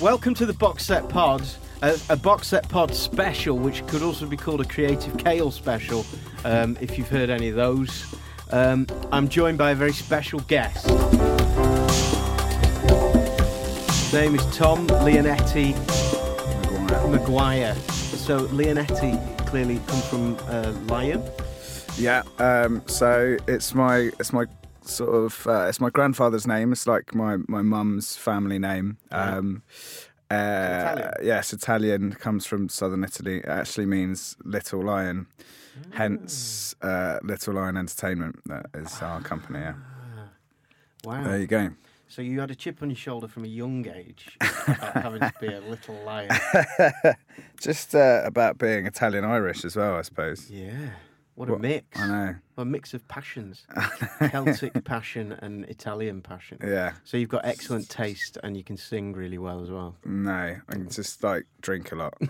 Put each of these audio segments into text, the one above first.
Welcome to the Box Set Pod, a, a Box Set Pod special, which could also be called a Creative Kale special, um, if you've heard any of those. Um, I'm joined by a very special guest. His name is Tom Leonetti Maguire. So Leonetti clearly come from uh, Lion. Yeah. Um, so it's my it's my sort of uh, it's my grandfather's name. It's like my my mum's family name. Um, uh, Italian? yes, Italian comes from southern Italy. It actually means little lion. Ah. Hence, uh, Little Lion Entertainment. That is our company. Yeah. Wow. There you go. So you had a chip on your shoulder from a young age about having to be a little lion. Just uh, about being Italian Irish as well, I suppose. Yeah. What a mix. I know. A mix of passions. Celtic passion and Italian passion. Yeah. So you've got excellent taste and you can sing really well as well. No, I can just like drink a lot.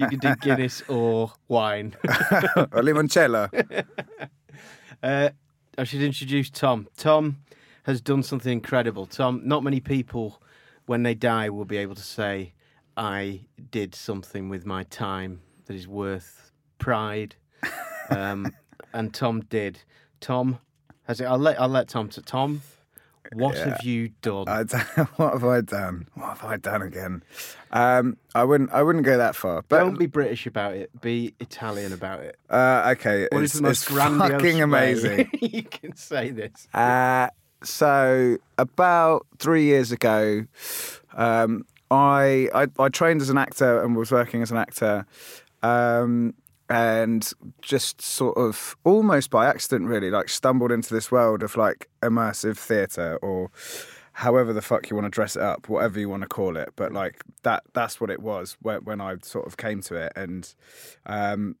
You can do Guinness or wine. or limoncello. Uh, I should introduce Tom. Tom has done something incredible. Tom, not many people, when they die, will be able to say, I did something with my time that is worth pride. Um, and Tom did. Tom has it. I'll let I'll let Tom to Tom. What have you done? What have I done? What have I done again? Um, I wouldn't. I wouldn't go that far. But Don't be British about it. Be Italian about it. uh, okay, What it's, is the most grandiose fucking amazing. you can say this? uh, so about three years ago, um, I, I I trained as an actor and was working as an actor. Um, and just sort of almost by accident really like stumbled into this world of like immersive theatre or however the fuck you want to dress it up whatever you want to call it. But like that that's what it was when, when i sort of came to it. And um,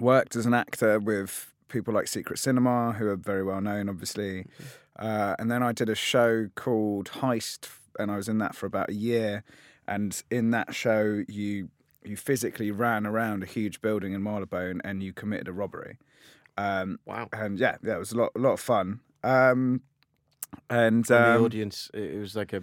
worked as an actor with people like secret cinema who are very well known obviously. Uh, and then i did a show called heist and i was in that for about a year. And in that show you you physically ran around a huge building in Marylebone and you committed a robbery. Um, Wow. and yeah, yeah, it was a lot, a lot of fun. Um, and And um, the audience, it was like a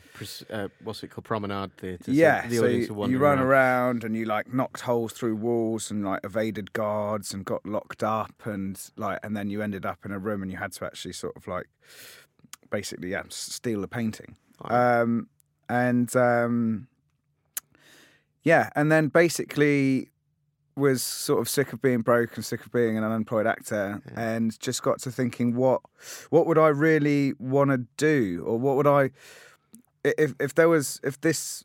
uh, what's it called, promenade theatre. so yeah, the so audience you, you run around and you like knocked holes through walls and like evaded guards and got locked up and like and then you ended up in a room and you had to actually sort of like basically yeah steal a painting. Um, and um, yeah, and then basically was sort of sick of being broke and sick of being an unemployed actor and just got to thinking what what would I really want to do? Or what would I if if there was if this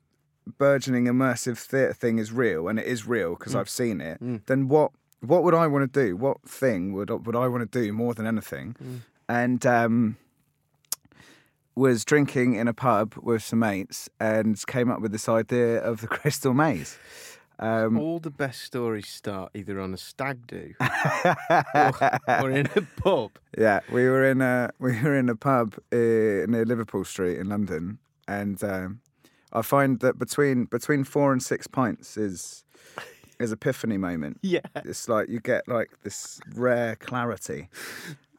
burgeoning immersive theatre thing is real and it is real because mm. I've seen it mm. then what what would I want to do? What thing would would I want to do more than anything? Mm. And um was drinking in a pub with some mates and came up with this idea of the Crystal Maze. Um, All the best stories start either on a stag do or, or in a pub. yeah, we were in a we were in a pub uh, near Liverpool Street in London, and um, I find that between between four and six pints is is epiphany moment. Yeah. It's like you get like this rare clarity,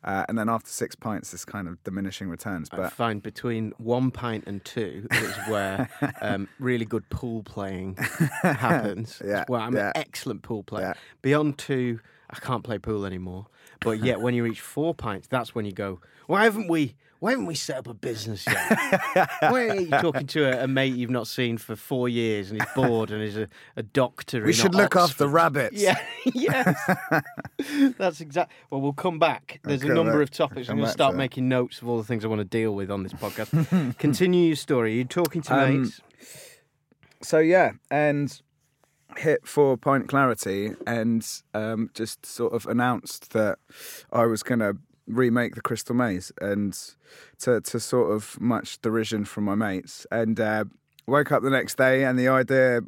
uh, and then after six pints, this kind of diminishing returns. But I find between one pint and two is where um, really good pool playing happens. Yeah, Well, I'm yeah. an excellent pool player. Yeah. Beyond two, I can't play pool anymore. But yet, when you reach four pints, that's when you go. Why haven't we? Why haven't we set up a business yet? Why are you talking to a, a mate you've not seen for four years and he's bored and is a, a doctor? we should look after Oxford? rabbits. Yeah, yes. That's exact. Well, we'll come back. There's a number of topics. I'm going to start to making notes of all the things I want to deal with on this podcast. Continue your story. You're talking to Um, mates. so yeah, and hit four point clarity and um, just sort of announced that I was going to remake the Crystal Maze, and to to sort of much derision from my mates. And uh, woke up the next day, and the idea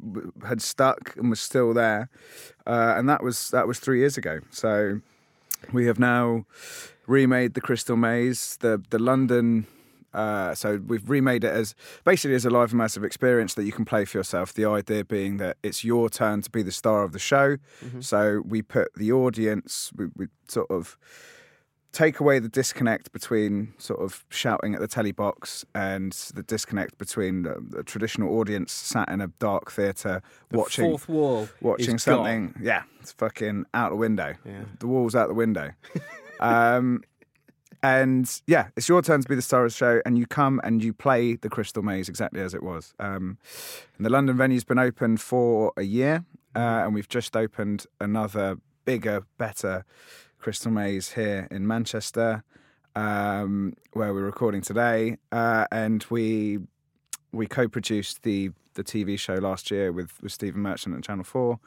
had stuck and was still there, uh, and that was that was three years ago. So we have now remade the Crystal Maze. The the London. Uh, so we've remade it as basically as a live immersive experience that you can play for yourself. The idea being that it's your turn to be the star of the show. So we put the audience, we, we sort of take away the disconnect between sort of shouting at the telly box and the disconnect between the, the traditional audience sat in a dark theatre watching Fourth wall. watching is gone. something. Yeah, it's fucking out the window. Yeah. The wall's out the window. um, and yeah, it's your turn to be the star of the show, and you come and you play the Crystal Maze exactly as it was. Um, and the London venue's been open for a year, uh, and we've just opened another bigger, better Crystal Maze here in Manchester, um, where we're recording today, uh, and we we co-produced the the TV show last year with with Stephen Merchant at Channel 4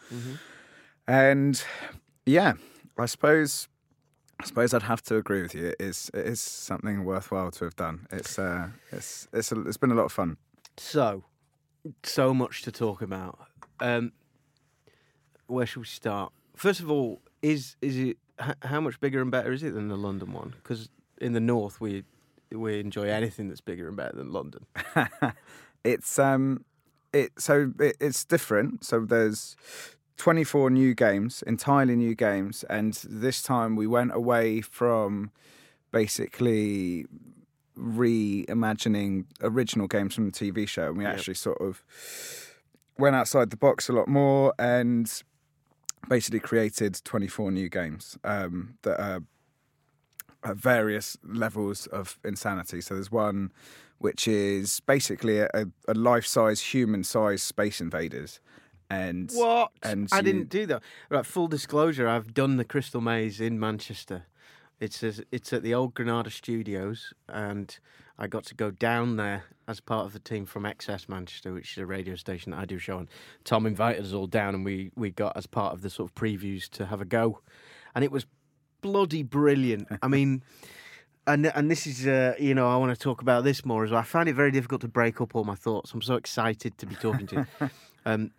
and yeah, I suppose I suppose I'd have to agree with you. It is it is something worthwhile to have done. It's uh, it's it's a, it's been a lot of fun. So, so much to talk about. Um, where should we start? First of all, is is it h- how much bigger and better is it than the London one? Because in the north, we we enjoy anything that's bigger and better than London. It's um it so it, it's different. So there's 24 new games, entirely new games, and this time we went away from basically reimagining original games from the TV show, and we actually sort of went outside the box a lot more and basically created 24 new games um, that are at various levels of insanity. So there's one which is basically a, a life-size, human-size Space Invaders, and What? And I you- didn't do that. Right, full disclosure, I've done the Crystal Maze in Manchester. It's as, it's at the old Granada Studios, and I got to go down there as part of the team from XS Manchester, which is a radio station that I do show on. Tom invited us all down, and we we got as part of the sort of previews to have a go, and it was bloody brilliant. I mean. And and this is uh, you know I want to talk about this more as well. I find it very difficult to break up all my thoughts. I'm so excited to be talking to you. um,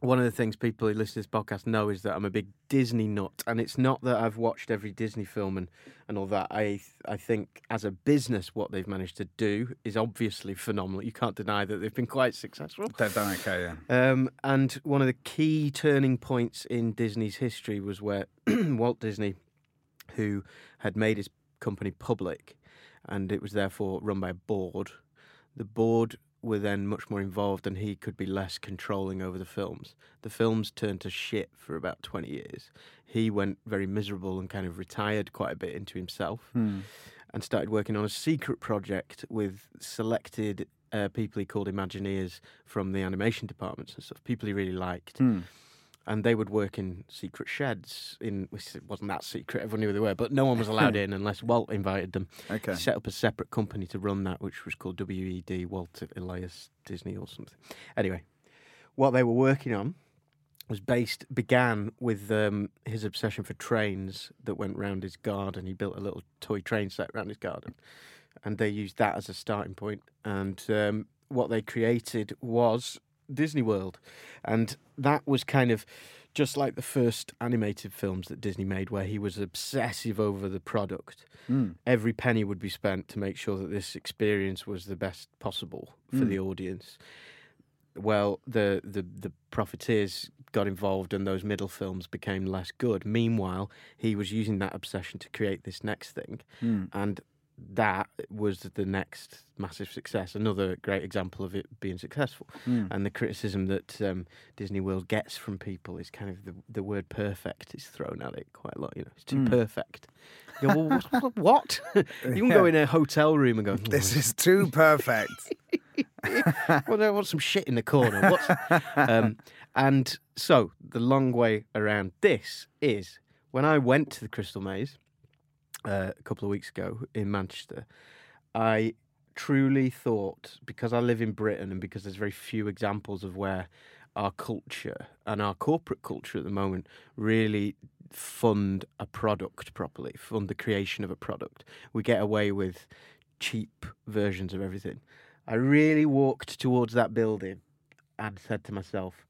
one of the things people who listen to this podcast know is that I'm a big Disney nut, and it's not that I've watched every Disney film and, and all that. I I think as a business, what they've managed to do is obviously phenomenal. You can't deny that they've been quite successful. they've done okay. Yeah. Um, and one of the key turning points in Disney's history was where Walt Disney, who had made his company public, and it was therefore run by a board. The board were then much more involved, and he could be less controlling over the films. The films turned to shit for about twenty years. He went very miserable and kind of retired quite a bit into himself and started working on a secret project with selected uh, people he called Imagineers from the animation departments and stuff, people he really liked. And they would work in secret sheds. In which it wasn't that secret; everyone knew who they were, but no one was allowed in unless Walt invited them. Okay. Set up a separate company to run that, which was called WED, Walt Elias Disney or something. Anyway, what they were working on was based began with um, his obsession for trains that went round his garden. He built a little toy train set around his garden, and they used that as a starting point. And um, what they created was Disney World, and that was kind of just like the first animated films that Disney made, where he was obsessive over the product. Hmm. Every penny would be spent to make sure that this experience was the best possible for hmm. the audience. Well, the, the the profiteers got involved, and those middle films became less good. Meanwhile, he was using that obsession to create this next thing, hmm. and that was the next massive success. Another great example of it being successful. And the criticism that um, Disney World gets from people is kind of the the word "perfect" is thrown at it quite a lot. You know, it's too perfect. You go, well, what? what? you can go in a hotel room and go, "Hmm, This is too perfect. well, I want some shit in the corner. What's, um, and so the long way around this is when I went to the Crystal Maze uh, a couple of weeks ago in Manchester, I truly thought because I live in Britain and because there's very few examples of where our culture and our corporate culture at the moment really fund a product properly, fund the creation of a product. We get away with cheap versions of everything. I really walked towards that building and said to myself,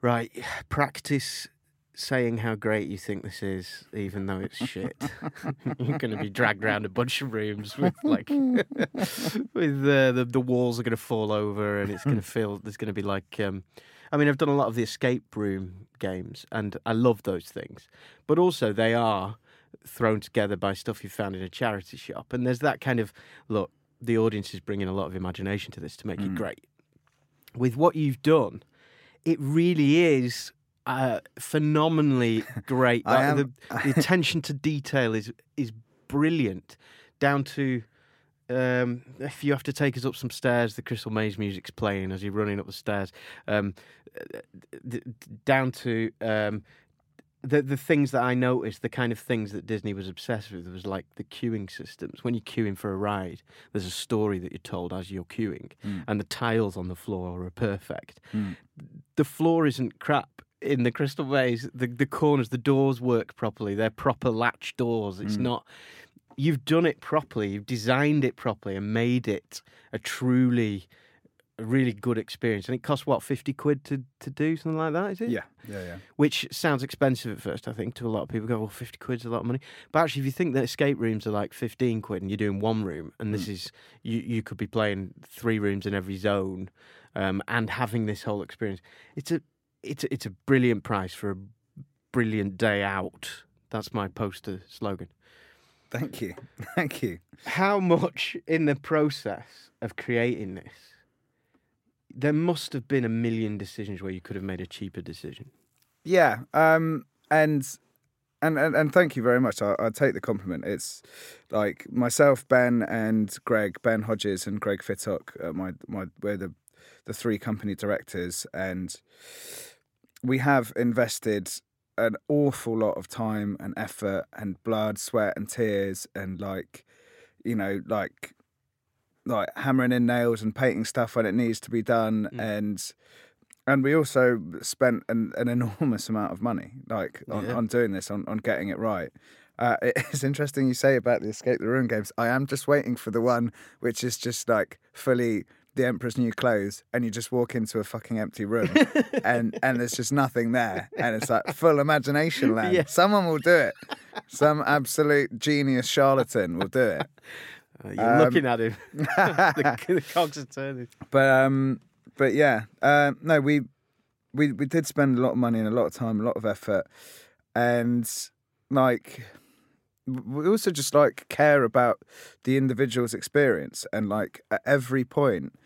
right, practice saying how great you think this is, even though it's shit. You're going to be dragged around a bunch of rooms with like, with uh, the the walls are going to fall over, and it's going to feel there's going to be like. Um, I mean, I've done a lot of the escape room games, and I love those things. But also, they are thrown together by stuff you found in a charity shop, and there's that kind of look. The audience is bringing a lot of imagination to this to make it great. With what you've done, it really is uh, phenomenally great. Like, am- the, the attention to detail is is brilliant, down to um, if you have to take us up some stairs, the Crystal Maze music's playing as you're running up the stairs. Um, d- down to um, the the things that I noticed, the kind of things that Disney was obsessed with was like the queuing systems. When you're queuing for a ride, there's a story that you're told as you're queuing, and the tiles on the floor are perfect. The floor isn't crap in the Crystal Maze. The the corners, the doors work properly. They're proper latch doors. It's not. You've done it properly. You've designed it properly and made it a truly, a really good experience. And it costs what fifty quid to to do something like that. Is it? Yeah, yeah, yeah. which sounds expensive at first, I think, to a lot of people. Go, well, 50 quid's a lot of money. But actually, if you think that escape rooms are like 15 quid and you're doing one room, and this is, you, you could be playing three rooms in every zone um, and having this whole experience, it's a, it's a, it's a brilliant price for a brilliant day out. That's my poster slogan. Thank you, thank you. How much in the process of creating this, there must have been a million decisions where you could have made a cheaper decision. Yeah, um, and and and, and thank you very much. I, I take the compliment. It's like myself, Ben, and Greg, Ben Hodges and Greg Fittock. Uh, my my we're the the three company directors, and we have invested an awful lot of time and effort and blood, sweat, and tears, and like you know, like like hammering in nails and painting stuff when it needs to be done, and and we also spent an, an enormous amount of money like on, Yeah. on doing this on, on getting it right. Uh, it's interesting you say about the escape the room games. I am just waiting for the one which is just like fully the emperor's new clothes and you just walk into a fucking empty room and and there's just nothing there and it's like full imagination land Yeah. someone will do it some absolute genius charlatan will do it Uh, you're Um, looking at him. the, the cogs are turning. But um, but yeah, um, no, we we we did spend a lot of money and a lot of time, a lot of effort, and like we also just like care about the individual's experience and like at every point uh,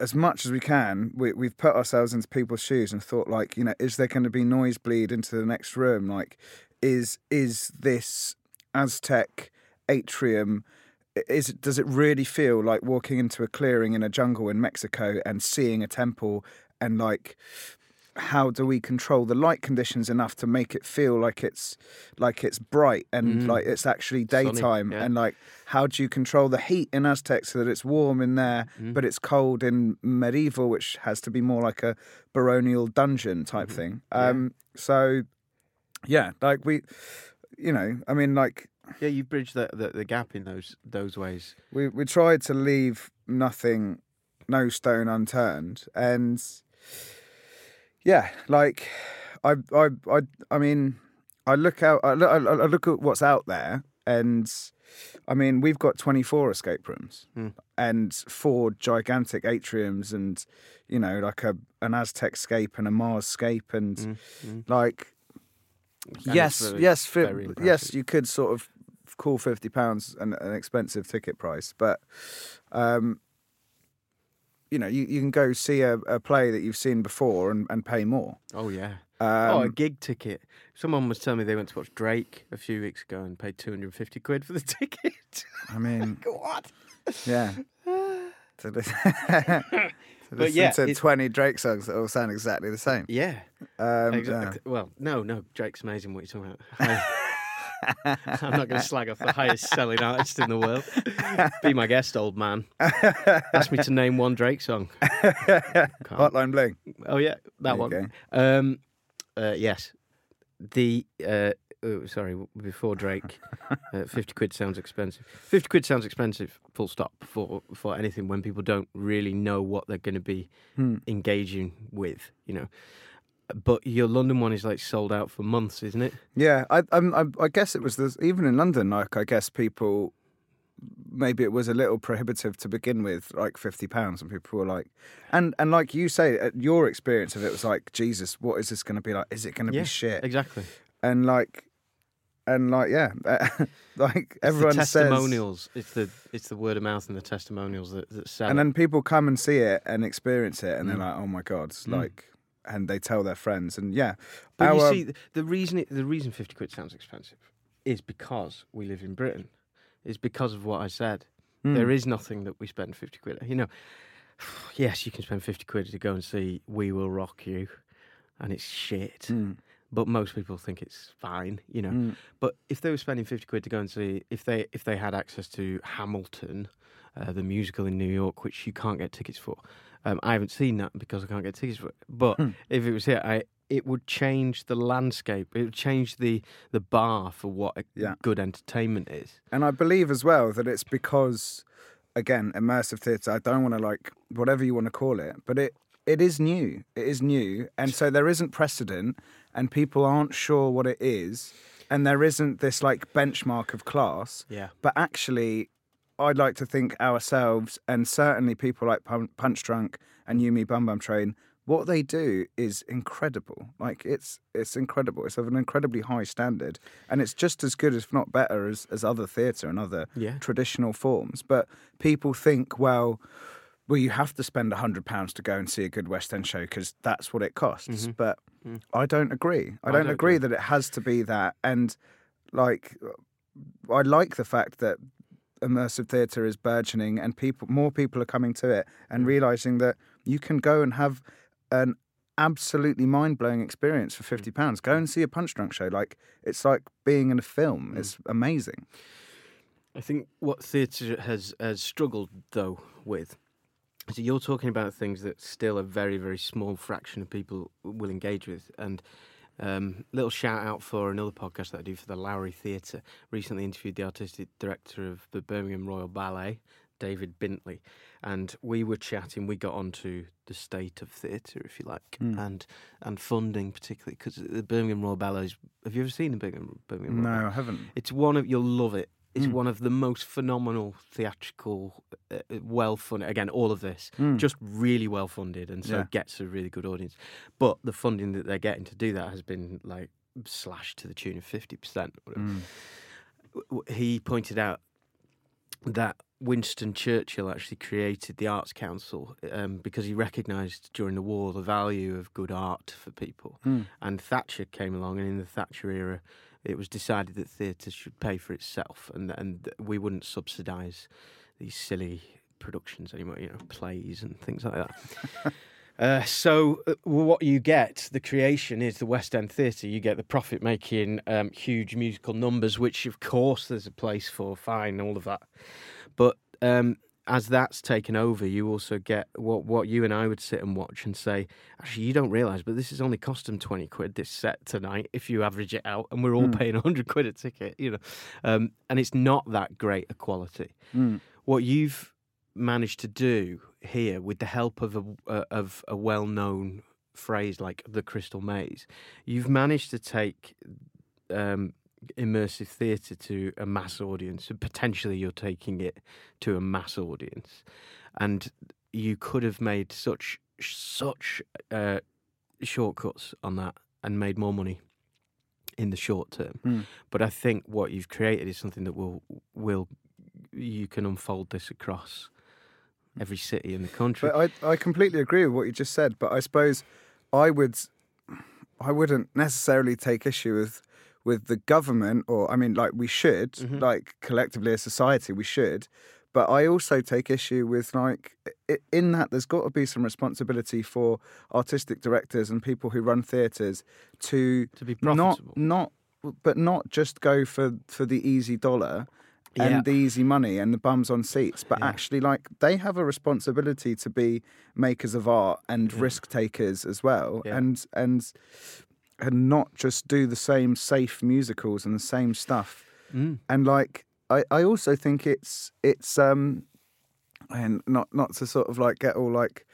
as much as we can we, we've put ourselves into people's shoes and thought like you know is there going to be noise bleed into the next room? Like is is this aztec atrium is does it really feel like walking into a clearing in a jungle in Mexico and seeing a temple and like how do we control the light conditions enough to make it feel like it's like it's bright and mm. like it's actually daytime? yeah. and like how do you control the heat in Aztec so that it's warm in there mm. but it's cold in medieval which has to be more like a baronial dungeon type mm-hmm. thing? Um so yeah like we you know i mean like Yeah, you bridge the, the, the gap in those those ways. we we tried to leave nothing, no stone unturned, and yeah, like I I I I mean, I look out, I look, I look at what's out there, and I mean, we've got twenty four escape rooms hmm. and four gigantic atriums, and you know, like a an Aztec scape and a Mars scape, and hmm, hmm. like. And yes, very- yes, fi- yes. You could sort of call fifty pounds an, an expensive ticket price, but um, you know, you, you can go see a, a play that you've seen before and, and pay more. Oh yeah. Um, oh, a gig ticket. Someone was telling me they went to watch Drake a few weeks ago and paid two hundred and fifty quid for the ticket. I mean, what? yeah. to listen, to, But listen yeah, to twenty Drake songs that all sound exactly the same. Yeah. Um, Exactly. Well, no, no. Drake's amazing. What you're you talking about? I'm not going to slag off the highest selling artist in the world. Be my guest, old man. Ask me to name one Drake song. yeah. Hotline Bling. Oh yeah, that you one. Um, uh, yes, the uh, oh, sorry before Drake, uh, fifty quid sounds expensive. Fifty quid sounds expensive. Full stop for for anything when people don't really know what they're going to be Hmm. engaging with. You know, but your London one is like sold out for months, isn't it? Yeah, I, I'm- I, I guess it was this, even in London. Like, I guess people maybe it was a little prohibitive to begin with, like fifty pounds, and people were like, and and like you say, your experience of it was like, Jesus, what is this going to be like? Is it going to Yeah, be shit? Exactly. And like, and like, yeah, like It's everyone says. testimonials. It's the it's the word of mouth and the testimonials that, that sell. And it. then people come and see it and experience it, and they're Mm. like, "Oh my god!" It's Mm. like, and they tell their friends, and yeah, But our- you see, the reason it, the reason fifty quid sounds expensive is because we live in Britain. Is because of what I said. Mm. There is nothing that we spend fifty quid. You know, yes, you can spend fifty quid to go and see "We Will Rock You," and it's shit. Mm. But most people think it's fine. You know. Mm. But if they were spending fifty quid to go and see, if they if they had access to Hamilton, uh, the musical in New York, which you can't get tickets for, um, I haven't seen that because I can't get tickets for it. But Hmm. if it was here, I it would change the landscape. It would change the the bar for what a Yeah. good entertainment is. And I believe as well that it's because, again, immersive theatre. I don't want to like whatever you want to call it, but it it is new. It is new, and so there isn't precedent, and people aren't sure what it is, and there isn't this like benchmark of class. Yeah. But actually, I'd like to think ourselves, and certainly people like Pun- Punch Drunk and You Me Bum Bum Train, what they do is incredible. Like it's it's incredible. It's of an incredibly high standard, and it's just as good, if not better, as as other theatre and other Yeah. traditional forms. But people think, well. Well, you have to spend a hundred pounds to go and see a good West End show because that's what it costs. Mm-hmm. But mm. I don't agree. I, I don't, don't agree agree. that it has to be that. And like, I like the fact that immersive theatre is burgeoning and people, more people are coming to it and mm. realizing that you can go and have an absolutely mind blowing experience for mm. fifty pounds. Go and see a Punch Drunk show. Like it's like being in a film. Mm. It's amazing. I think what theatre has has struggled though with. So you're talking about things that still a very very small fraction of people will engage with, and um, little shout out for another podcast that I do for the Lowry Theatre. Recently interviewed the artistic director of the Birmingham Royal Ballet, David Bintley, and we were chatting. We got onto the state of theatre, if you like, Mm. and and funding particularly because the Birmingham Royal Ballet. is- Have you ever seen the Birmingham Birmingham? Royal Ballet? No, I haven't. It's one of you'll love it. It's Mm. one of the most phenomenal theatrical, uh, well funded. Again, all of this Mm. just really well funded, and so Yeah. gets a really good audience. But the funding that they're getting to do that has been like slashed to the tune of fifty percent. Mm. He pointed out that Winston Churchill actually created the Arts Council um, because he recognised during the war the value of good art for people. Mm. And Thatcher came along, and in the Thatcher era, it was decided that theatre should pay for itself, and and we wouldn't subsidise these silly productions anymore, you know, plays and things like that. Uh, so, uh, what you get, the creation is the West End Theatre. You get the profit making um, huge musical numbers, which, of course, there's a place for, fine, all of that. But um, as that's taken over, you also get what what you and I would sit and watch and say, actually, you don't realise, but this has only cost them 20 quid, this set tonight, if you average it out, and we're all paying 100 quid a ticket, you know. Um, and it's not that great a quality. Mm. What you've managed to do here with the help of a, uh, of a well known phrase like the Crystal Maze, you've managed to take um, immersive theatre to a mass audience, and potentially you're taking it to a mass audience, and you could have made such such uh, shortcuts on that and made more money in the short term. Mm. But I think what you've created is something that will will you can unfold this across every city in the country. But I, I completely agree with what you just said. But I suppose I would, I wouldn't necessarily take issue with with the government, or I mean, like we should, Mhm. like collectively as society, we should. But I also take issue with like in that there's got to be some responsibility for artistic directors and people who run theatres to to be not profitable. not but not just go for for the easy dollar and Yeah. the easy money and the bums on seats but Yeah. actually like they have a responsibility to be makers of art and Yeah. risk takers as well and and and not just do the same safe musicals and the same stuff. Mm. And like, I, I also think it's it's um, and not not to sort of like get all like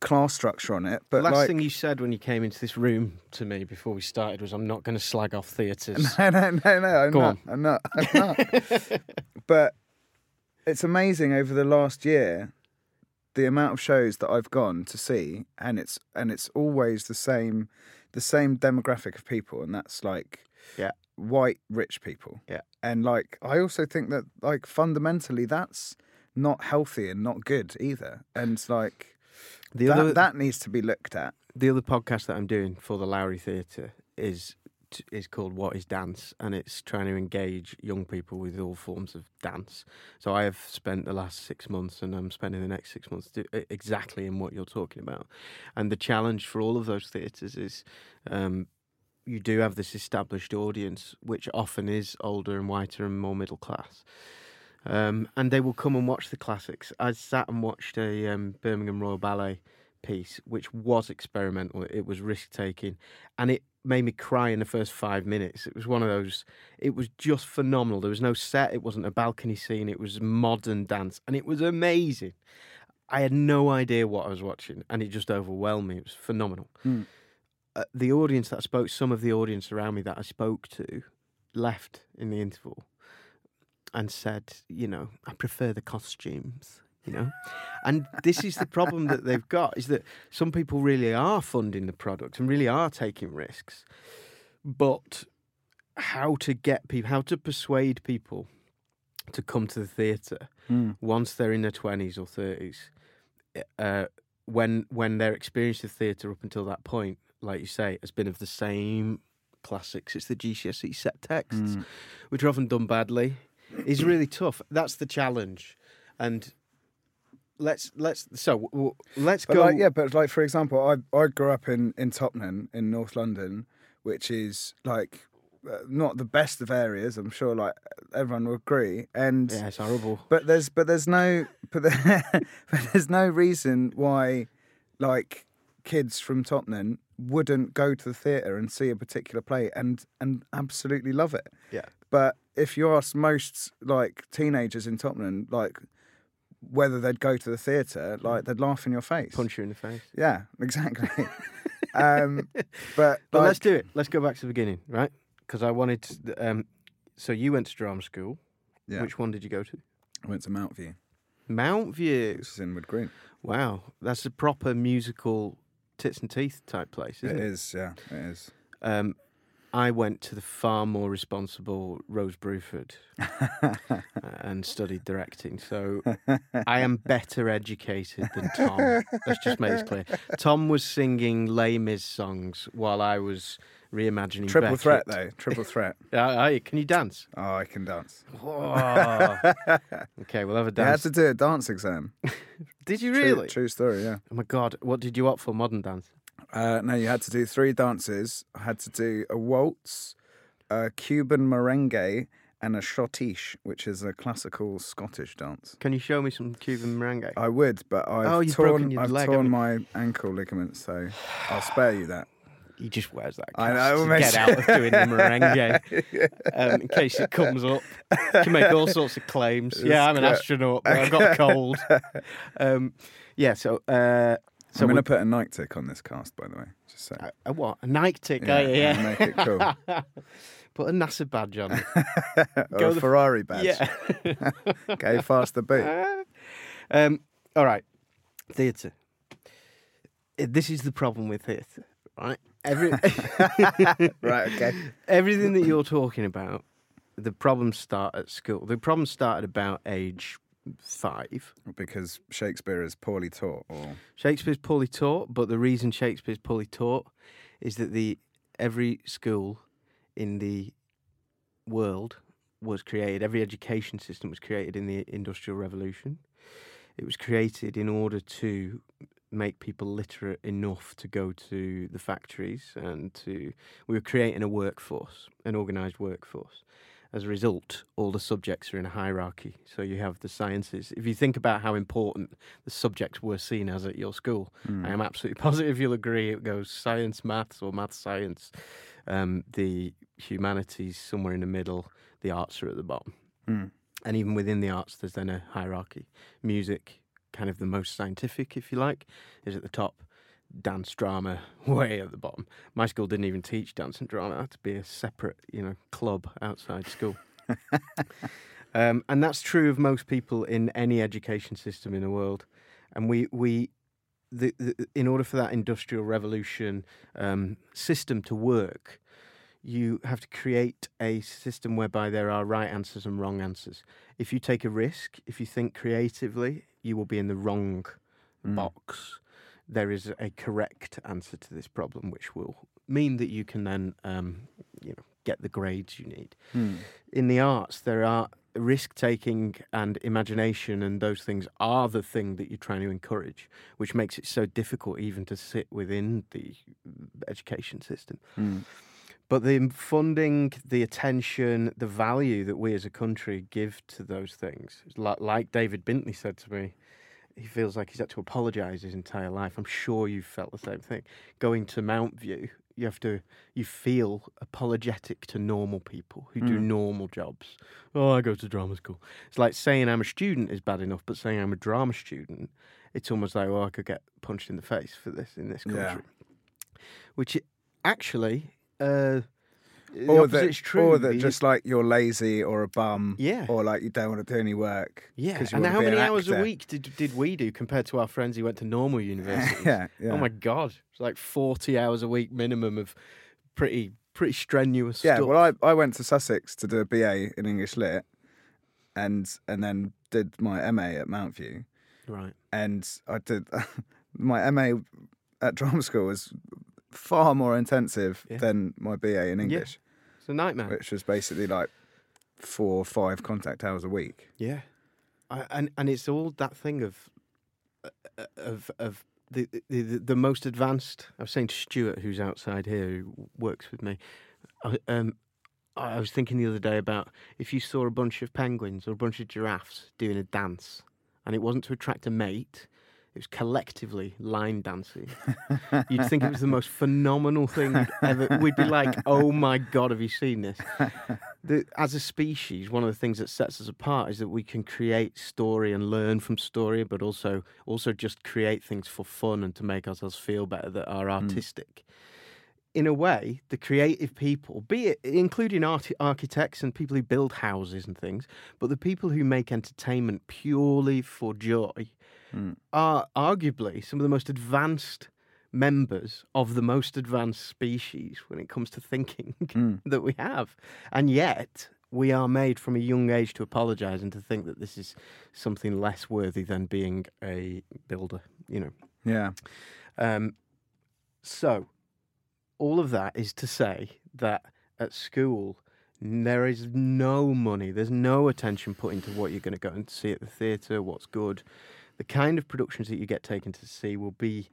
class structure on it, but Last like, thing you said when you came into this room to me before we started was, "I'm not going to slag off theatres." no, no, no, no, I'm Go not, on. I'm not, I'm not. but it's amazing over the last year the amount of shows that I've gone to see, and it's and it's always the same, the same demographic of people, and that's like Yeah. white rich people. Yeah. and like I also think that like fundamentally that's not healthy and not good either, and like The that, other that needs to be looked at. the other podcast that I'm doing for the Lowry Theatre is is called What Is Dance, and it's trying to engage young people with all forms of dance. So I have spent the last six months, and I'm spending the next six months exactly in what you're talking about. And the challenge for all of those theatres is. Um, you do have this established audience, which often is older and whiter and more middle class. Um, and they will come and watch the classics. I sat and watched a um, Birmingham Royal Ballet piece, which was experimental. It was risk taking, and it made me cry in the first five minutes. It was one of those. It was just phenomenal. There was no set. It wasn't a balcony scene. It was modern dance, and it was amazing. I had no idea what I was watching, and it just overwhelmed me. It was phenomenal. Mm. Uh, the audience that I spoke, some of the audience around me that I spoke to, left in the interval and said, you know, I prefer the costumes, you know. and this is the problem that they've got is that some people really are funding the product and really are taking risks. But how to get people, how to persuade people to come to the theatre Mm. once they're in their 20s or 30s, uh, when when their experience of theatre up until that point, like you say, has been of the same classics. It's the GCSE set texts, Mm. which are often done badly, is really tough. That's the challenge, and let's let's so let's But go. like, yeah, but like for example, I I grew up in in Tottenham in North London, which is like uh, not the best of areas. I'm sure like everyone will agree. And yeah, it's horrible. but there's but there's no but, there, but there's no reason why like kids from Tottenham wouldn't go to the theatre and see a particular play and and absolutely love it. Yeah. But if you ask most like teenagers in Tottenham like whether they'd go to the theatre, like they'd laugh in your face. Punch you in the face. Yeah, exactly. um, but But like, let's do it. Let's go back to the beginning, right? Because I wanted. To, um, so you went to drama school. yeah, Which one did you go to? I went to Mountview, Mount View. which is in Wood Green. Wow, that's a proper musical tits and teeth type place, It isn't it? is, yeah, it is. Um, I went to the far more responsible Rose Bruford uh, and studied directing. So I am better educated than Tom. Let's just make this clear. Tom was singing Les Mis songs while I was reimagining Triple Beckett. threat, though. Triple threat. Are- can you dance? Oh, I can dance. Okay, we'll have a I had to do a dance exam. Did you True- really? True, story, yeah. Oh my god, what did you opt for? Modern dance. Uh, no, you had to do three dances. I had to do a waltz, a Cuban merengue, and a schottische, which is a classical Scottish dance. Can you show me some Cuban merengue? I would, but I've Oh, torn, I've leg, torn my ankle ligaments, so I'll spare you that. He just wears that. I know, to get out of doing the merengue um, in case it comes up. Can make all sorts of claims. Yeah, I'm an astronaut, but I've got a cold. Um, yeah, so uh, so I'm going to put a Nike tick on this cast, by the way. Just say. a, a what? A Nike tick? Yeah, you? and make it cool. Put a NASA badge on. it. or Go a the- Ferrari badge. Yeah. Go faster boot. um, all right. Theatre. Uh, This is the problem with theatre, right? Every right, okay. everything that you're talking about, the problems start at school. The problems start at about age five. Because Shakespeare is poorly taught, or Shakespeare's poorly taught, but the reason Shakespeare's poorly taught is that the every school in the world was created. Every education system was created in the Industrial Revolution. It was created in order to make people literate enough to go to the factories and to we were creating a workforce, an organised workforce. As a result, all the subjects are in a hierarchy. So you have the sciences. If you think about how important the subjects were seen as at your school, I am absolutely positive you'll agree it goes science, maths, or maths, science. Um, the humanities somewhere in the middle, the arts are at the bottom. Mm. And even within the arts, there's then a hierarchy. Music, kind of the most scientific, if you like, is at the top. Dance, drama, way at the bottom. My school didn't even teach dance and drama. It had to be a separate, you know, club outside school. um, and that's true of most people in any education system in the world. And we, we the, the, in order for that industrial revolution um, system to work, you have to create a system whereby there are right answers and wrong answers. If you take a risk, if you think creatively, you will be in the wrong box. There is a correct answer to this problem, which will mean that you can then, um, you know, get the grades you need. In the arts, there are risk taking and imagination, and those things are the thing that you're trying to encourage, which makes it so difficult even to sit within the education system. But the funding, the attention, the value that we as a country give to those things, like, like David Bintley said to me, he feels like he's had to apologise his entire life. I'm sure you've felt the same thing. Going to Mountview, you have to, you feel apologetic to normal people who do normal jobs. Oh, I go to drama school. It's like saying I'm a student is bad enough, but saying I'm a drama student, it's almost like, oh, I could get punched in the face for this in this country. Yeah. Which actually, uh, the or that, true. or that just like you're lazy or a bum, Yeah. or like you don't want to do any work. Yeah. And how be an many hours a week did did we do compared to our friends who went to normal universities? yeah, yeah. Oh my god, it's like forty hours a week minimum of pretty pretty strenuous Yeah, stuff. well, I, I went to Sussex to do a BA in English Lit, and and then did my MA at Mountview. Right. and I did my MA at drama school was far more intensive Yeah. than my BA in English, It's a nightmare. which was basically like four or five contact hours a week. Yeah, I, and and it's all that thing of uh, of of the, the the the most advanced. I was saying to Stuart, who's outside here, who works with me. I, um, I was thinking the other day about if you saw a bunch of penguins or a bunch of giraffes doing a dance, and it wasn't to attract a mate. It was collectively line dancing. You'd think it was the most phenomenal thing ever. We'd be like, "Oh my god, have you seen this?" the, as a species, one of the things that sets us apart is that we can create story and learn from story, but also also just create things for fun and to make ourselves feel better that are mm. artistic. In a way, the creative people, be it including arti- architects and people who build houses and things, but the people who make entertainment purely for joy, are arguably some of the most advanced members of the most advanced species when it comes to thinking that we have. And yet, we are made from a young age to apologize and to think that this is something less worthy than being a builder, you know. Yeah, Um, so, all of that is to say that at school, there is no money, there's no attention put into what you're going to go and see at the theatre, what's good. The kind of productions that you get taken to see will be,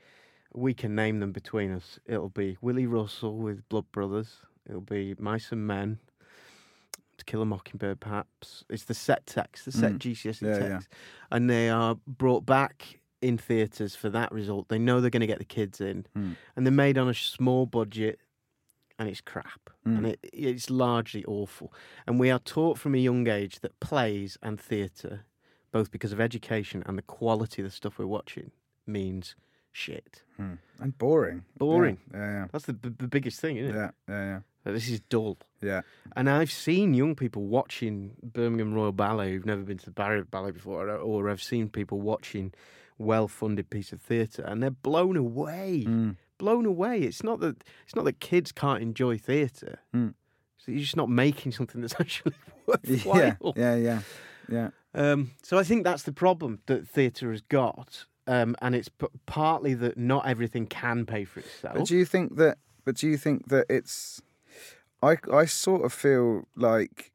we can name them between us. It'll be Willy Russell with Blood Brothers, it'll be Mice and Men. To Kill a Mockingbird, perhaps. It's the set text, the set mm. GCSE Yeah, yeah. text. And they are brought back in theatres for that result. They know they're going to get the kids in. Hmm. And they're made on a small budget and it's crap. Hmm. And it, it's largely awful. And we are taught from a young age that plays and theatre, both because of education and the quality of the stuff we're watching, means shit. Hmm. and boring. Boring. Yeah, yeah, That's the, b- the biggest thing, isn't it? yeah, yeah, That This is dull. yeah. yeah. And I've seen young people watching Birmingham Royal Ballet who've never been to the Ballet before, or, or I've seen people watching well-funded piece of theatre, and they're blown away, hmm. blown away. It's not that it's not that kids can't enjoy theatre. Hmm. So you're just not making something that's actually worthwhile. Yeah, yeah, yeah, yeah. Um, so I think that's the problem that theatre has got, um, and it's p- partly that not everything can pay for itself. But do you think that? But do you think that it's? I I sort of feel like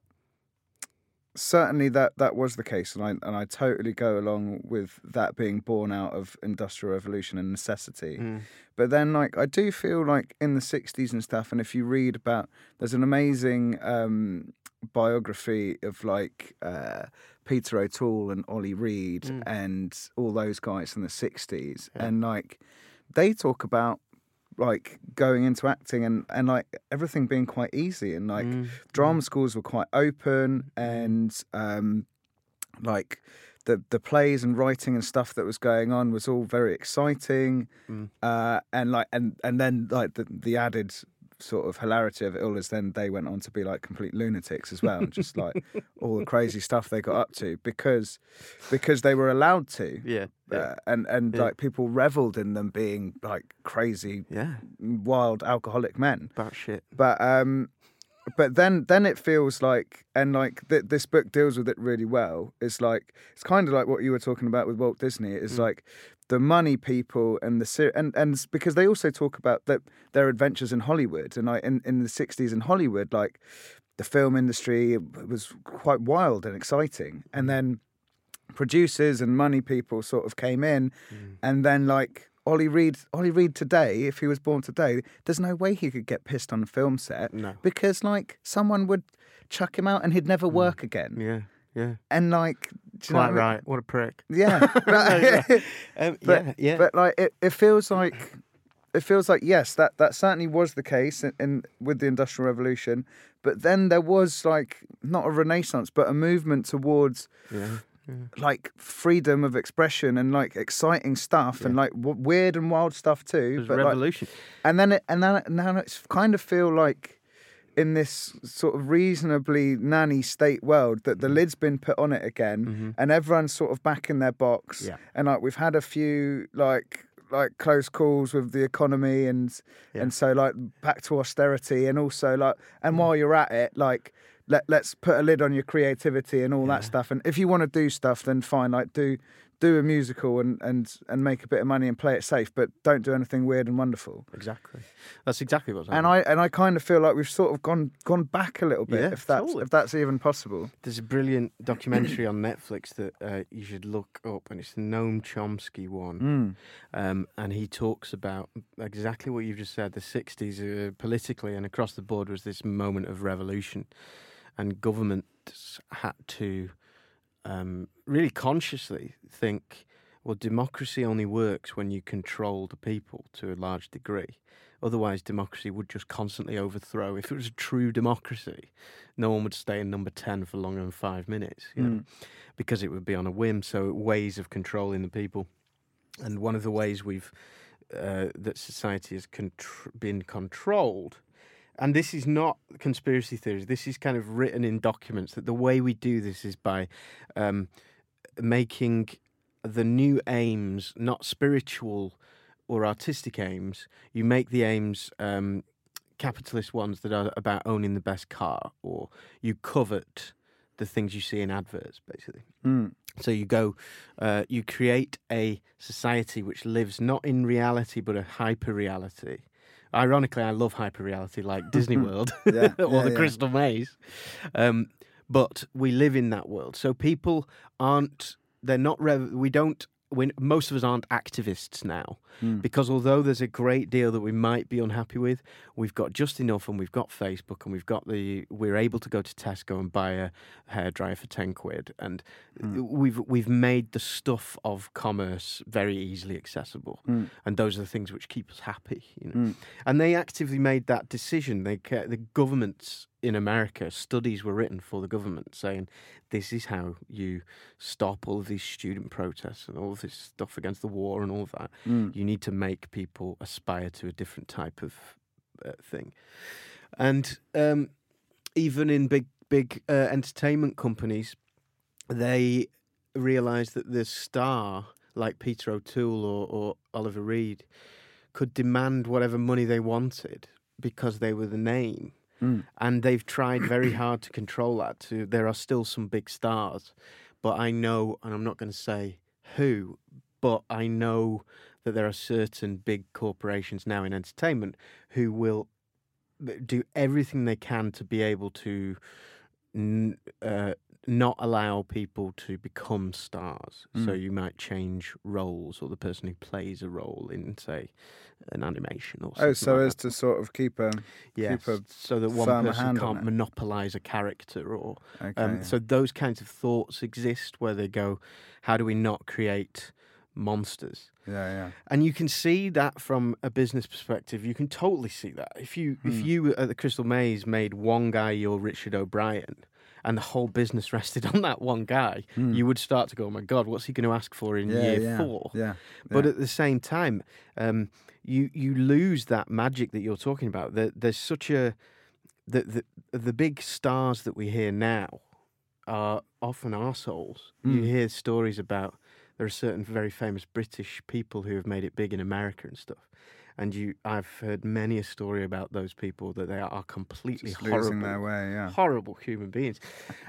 certainly that that was the case, and I and I totally go along with that being born out of industrial revolution and necessity. Mm. But then, like, I do feel like in the '60s and stuff, and if you read about, there's an amazing um, biography of like uh, Peter O'Toole and Ollie Reed Mm. and all those guys in the '60s, and like they talk about like going into acting and and like everything being quite easy and like Mm. drama schools were quite open and um like the the plays and writing and stuff that was going on was all very exciting Mm. uh and like and and then like the the added sort of hilarity of it all is then they went on to be like complete lunatics as well and just like all the crazy stuff they got up to because because they were allowed to Yeah. Yeah. uh, and and Yeah. like people reveled in them being like crazy yeah. wild alcoholic men About shit. but um but then then it feels like and like th- this book deals with it really well it's like it's kind of like what you were talking about with Walt Disney it's like the money people and the and and because they also talk about that their adventures in Hollywood. And like in, in the 60s in Hollywood like the film industry was quite wild and exciting. And mm. then producers and money people sort of came in. Mm. And then like Ollie Reed Ollie Reed today if he was born today there's no way he could get pissed on a film set No. because like someone would chuck him out and he'd never mm. work again. Yeah. Yeah. and like do you know Quite what I mean? right. What a prick. yeah but, Um, but, yeah. Yeah. but like it, it feels like it feels like yes that that certainly was the case in, in with the industrial revolution but then there was like not a renaissance but a movement towards yeah. like freedom of expression and like exciting stuff and like w- weird and wild stuff It too was but like, revolution. and then it, and then now it's kind of feel like in this sort of reasonably nanny state world that the Mm-hmm. lid's been put on it again and everyone's sort of back in their box Yeah. and like we've had a few like like close calls with the economy and Yeah. and so like back to austerity and also like and Mm. while you're at it like let, let's put a lid on your creativity and all that stuff and if you want to do stuff then fine like do do a musical and and and make a bit of money and play it safe but don't do anything weird and wonderful Exactly. That's exactly what's happening. and. I and I kind of feel like we've sort of gone gone back a little bit, Yeah, if that's totally. if that's even possible. There's a brilliant documentary on Netflix that uh, you should look up, and it's the Noam Chomsky one. Um, and he talks about exactly what you've just said. The 60s, uh, politically and across the board, was this moment of revolution, and governments had to um, really consciously think well, democracy only works when you control the people to a large degree. Otherwise, democracy would just constantly overthrow. If it was a true democracy, no one would stay in number 10 for longer than five minutes, you know, because it would be on a whim. So, ways of controlling the people. And one of the ways we've uh, that society has contr- been controlled, and this is not conspiracy theories. This is kind of written in documents that the way we do this is by um, making the new aims not spiritual or artistic aims. You make the aims um, capitalist ones that are about owning the best car, or you covet the things you see in adverts, basically. So you go, uh, you create a society which lives not in reality but a hyper reality. Ironically, I love hyper reality like Disney World Yeah, or yeah, the yeah. Crystal Maze. Um, but we live in that world. So people aren't, they're not, rev- we don't, we, most of us aren't activists now hmm. because although there's a great deal that we might be unhappy with, we've got just enough and we've got Facebook and we've got the, we're able to go to Tesco and buy a hairdryer for 10 quid. And hmm. we've, we've made the stuff of commerce very easily accessible. Hmm. And those are the things which keep us happy, you know. And they actively made that decision. They, the governments in America, studies were written for the government saying this is how you stop all of these student protests and all of this stuff against the war and all of that. You need to make people aspire to a different type of uh, thing. And um, even in big, big uh, entertainment companies, they realised that the star, like Peter O'Toole or, or Oliver Reed, could demand whatever money they wanted because they were the name. And they've tried very hard to control that. Too. there are still some big stars, but I know, and I'm not going to say who, but I know that there are certain big corporations now in entertainment who will do everything they can to be able to n- uh, not allow people to become stars. So you might change roles, or the person who plays a role in, say, an animation or something. Oh, so like as that. to sort of keep a Yes, keep a so that one person can't it. monopolize a character, or okay. um, yeah. so those kinds of thoughts exist where they go, how do we not create monsters? yeah, yeah. And you can see that from a business perspective. You can totally see that. If you Hmm. if you at the Crystal Maze made one guy your Richard O'Brien and the whole business rested on that one guy, you would start to go, Oh my god, what's he going to ask for in Hmm. Yeah, year yeah, four? Yeah. But at the same time, um, you you lose that magic that you're talking about. There, there's such a the, the the big stars that we hear now are often assholes. You Mm. hear stories about there are certain very famous British people who have made it big in America and stuff. And you, I've heard many a story about those people that they are completely Just horrible, their way, yeah. horrible human beings.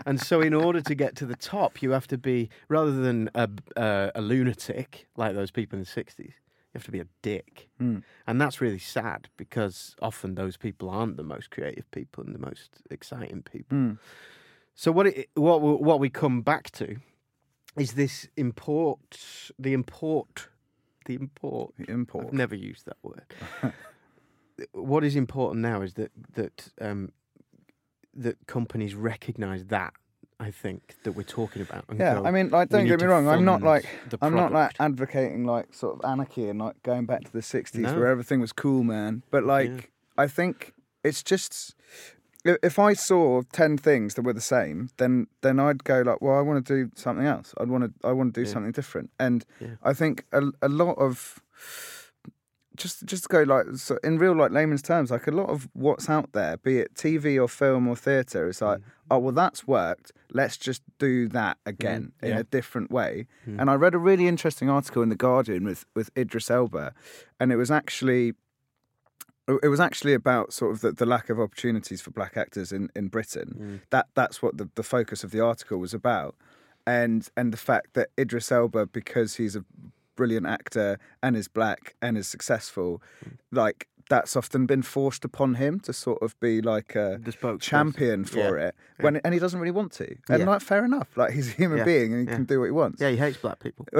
And so, in order to get to the top, you have to be rather than a, a, a lunatic like those people in the '60s. You have to be a dick, Hmm. and that's really sad because often those people aren't the most creative people and the most exciting people. Hmm. So what it, what we- what we come back to is this import the import import. Import. I've never used that word. what is important now is that that um, that companies recognise that. I think that we're talking about. Yeah, go, I mean, like, don't get me wrong. I'm not like I'm not like advocating like sort of anarchy and like going back to the '60s No. where everything was cool, man. But like, I think it's just if I saw ten things that were the same, then then I'd go like, well, I want to do something else. I'd want to I want to do Yeah. something different. And Yeah. I think a, a lot of just just to go like so in real like layman's terms, like a lot of what's out there, be it TV or film or theatre, is like, mm. oh well, that's worked. Let's just do that again mm. in yeah. a different way. Mm. And I read a really interesting article in the Guardian with with Idris Elba, and it was actually. It was actually about sort of the, the lack of opportunities for black actors in, in Britain. That that's what the, the focus of the article was about, and and the fact that Idris Elba, because he's a brilliant actor and is black and is successful, like that's often been forced upon him to sort of be like a champion for Yeah. it when and he doesn't really want to. And Yeah. like fair enough, like he's a human Yeah. being and he Yeah. can do what he wants. Yeah, he hates black people.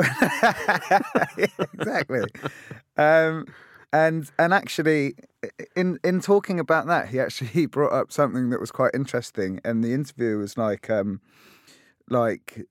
exactly. Um, and and actually, in in talking about that, he actually he brought up something that was quite interesting. And the interview was like, um, like,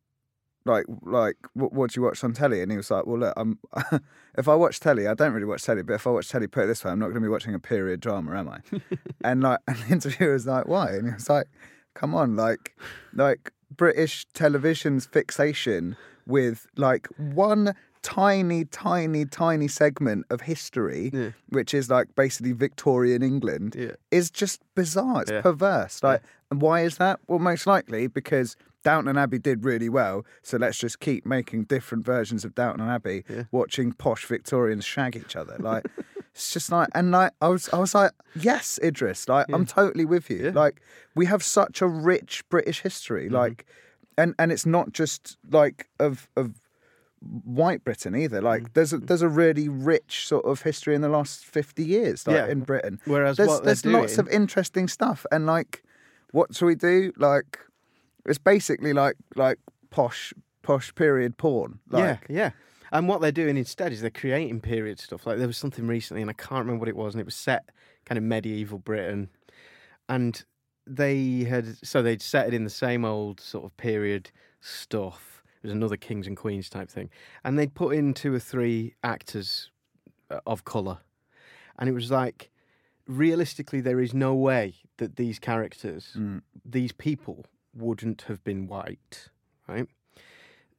like, like, what, what do you watch on telly? And he was like, well, look, I'm. if I watch telly, I don't really watch telly, but if I watch telly, put it this way, I'm not going to be watching a period drama, am I? and like, and the interviewer was like, why? And he was like, come on, like, like British television's fixation with like one tiny, tiny, tiny segment of history, Yeah. which is like basically Victorian England, Yeah. is just bizarre. It's Yeah. perverse. Like, and why is that? Well, most likely because Downton Abbey did really well, so let's just keep making different versions of Downton Abbey, watching posh Victorians shag each other. Like, it's just like, and like, I was, I was like, yes, Idris, like, I'm totally with you. Like, we have such a rich British history, Mm-hmm. like, and and it's not just like of of white Britain either. Like, Mm-hmm. there's a, there's a really rich sort of history in the last fifty years, like Yeah. in Britain. Whereas there's what they're lots of interesting stuff, and like, what shall we do? Like, it's basically like like posh posh period porn. Like, yeah, yeah. And what they're doing instead is they're creating period stuff. Like there was something recently, and I can't remember what it was, and it was set kind of medieval Britain, and they had so they'd set it in the same old sort of period stuff. It was another kings and queens type thing, and they'd put in two or three actors uh, of color, and it was like realistically there is no way that these characters, Mm. these people, wouldn't have been white, right?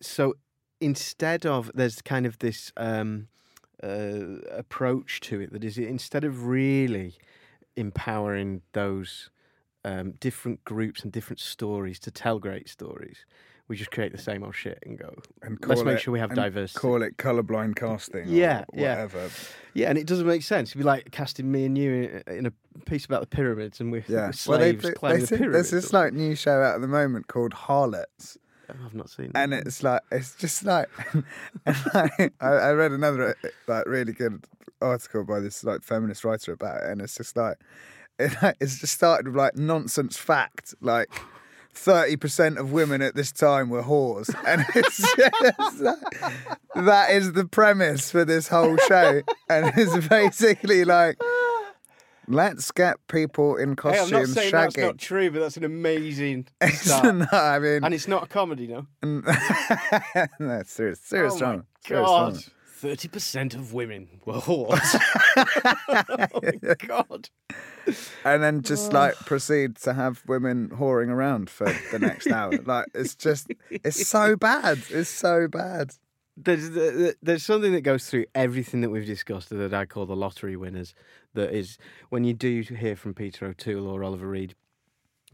so instead of there's kind of this um, uh, approach to it that is instead of really empowering those um, different groups and different stories to tell great stories, we just create the same old shit and go. and Let's make it- sure we have and diversity. Call it colorblind casting. Yeah, yeah. whatever. Yeah, and it doesn't make sense. It'd be like casting me and you in, in a piece about the pyramids, and we're, Yeah. we're Well, they, slaves they, they the pyramids. there's this like new show out at the moment called Harlots. Oh, I've not seen. It. And it's like it's just like, like I, I read another like really good article by this like feminist writer about it, and it's just like it, like, it's just started with like nonsense fact, like thirty percent of women at this time were whores, and it's just that, that is the premise for this whole show, and it's basically like. Let's get people in Hey, I'm not costumes saying that's shagging. not true, but that's an amazing start. not, I mean, and it's not a comedy, no. no, serious, serious oh drama. my serious god! drama. Thirty percent of women were whores. oh my god! and then just like proceed to have women whoring around for the next hour. Like it's just, it's so bad. It's so bad. There's there's something that goes through everything that we've discussed that I call the lottery winners. That is when you do hear from Peter O'Toole or Oliver Reed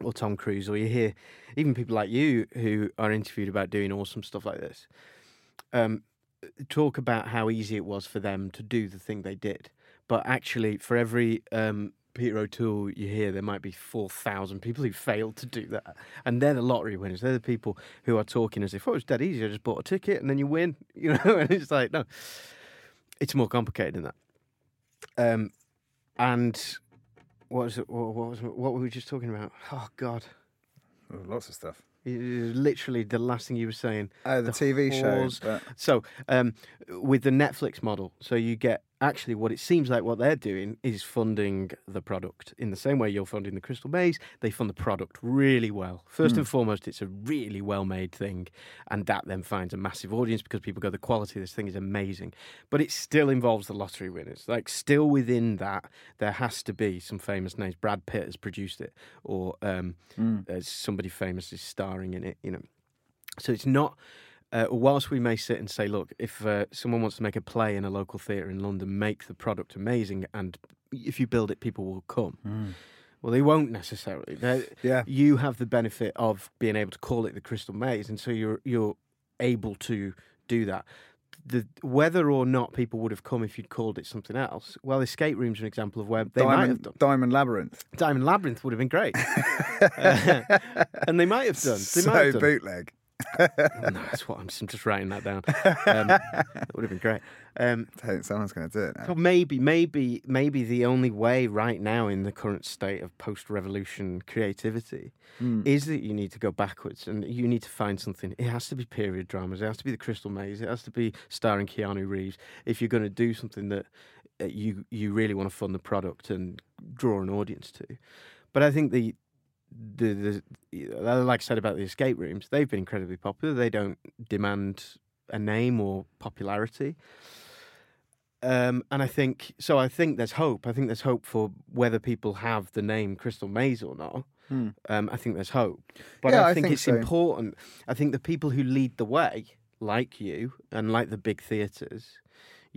or Tom Cruise, or you hear even people like you who are interviewed about doing awesome stuff like this. Um, talk about how easy it was for them to do the thing they did, but actually, for every um, Peter O'Toole you hear, there might be four thousand people who failed to do that, and they're the lottery winners. They're the people who are talking as if, "Oh, it's dead easy. I just bought a ticket and then you win," you know. And it's like, no, it's more complicated than that. Um, and what was it? What was what were we just talking about? Oh God, lots of stuff. Literally the last thing you were saying. Oh, the, TV whores. show. But So, um, with the Netflix model, so you get actually what it seems like what they're doing is funding the product in the same way you're funding the Crystal Maze. They fund the product really well. First and foremost, it's a really well made thing, and that then finds a massive audience because people go, the quality of this thing is amazing. But it still involves the lottery winners. Like, still within that, there has to be some famous names. Brad Pitt has produced it, or um, uh, somebody famous is starring in it, you know. So it's not. Uh, whilst we may sit and say, look, if uh, someone wants to make a play in a local theatre in London, make the product amazing, and if you build it, people will come. Well, they won't necessarily. They're- Yeah. you have the benefit of being able to call it the Crystal Maze, and so you're you're able to do that. The, whether or not people would have come if you'd called it something else, well, escape rooms are an example of where they might have done. Diamond Labyrinth. Diamond Labyrinth would have been great, Uh, and they might have done. They so have done. bootleg. no, that's what I'm, I'm just writing that down. Um, that would have been great. Um, I think someone's going to do it now. maybe, maybe, maybe the only way right now in the current state of post-revolution creativity is that you need to go backwards and you need to find something. It has to be period dramas. It has to be the Crystal Maze. It has to be starring Keanu Reeves. If you're going to do something that uh, you you really want to fund the product and draw an audience to, but I think the the, the like I said about the escape rooms, they've been incredibly popular. They don't demand a name or popularity. Um, and I think so. I think there's hope. I think there's hope for whether people have the name Crystal Maze or not. Um, I think there's hope, but Yeah, I I think, think it's so. important. I think the people who lead the way, like you and like the big theatres,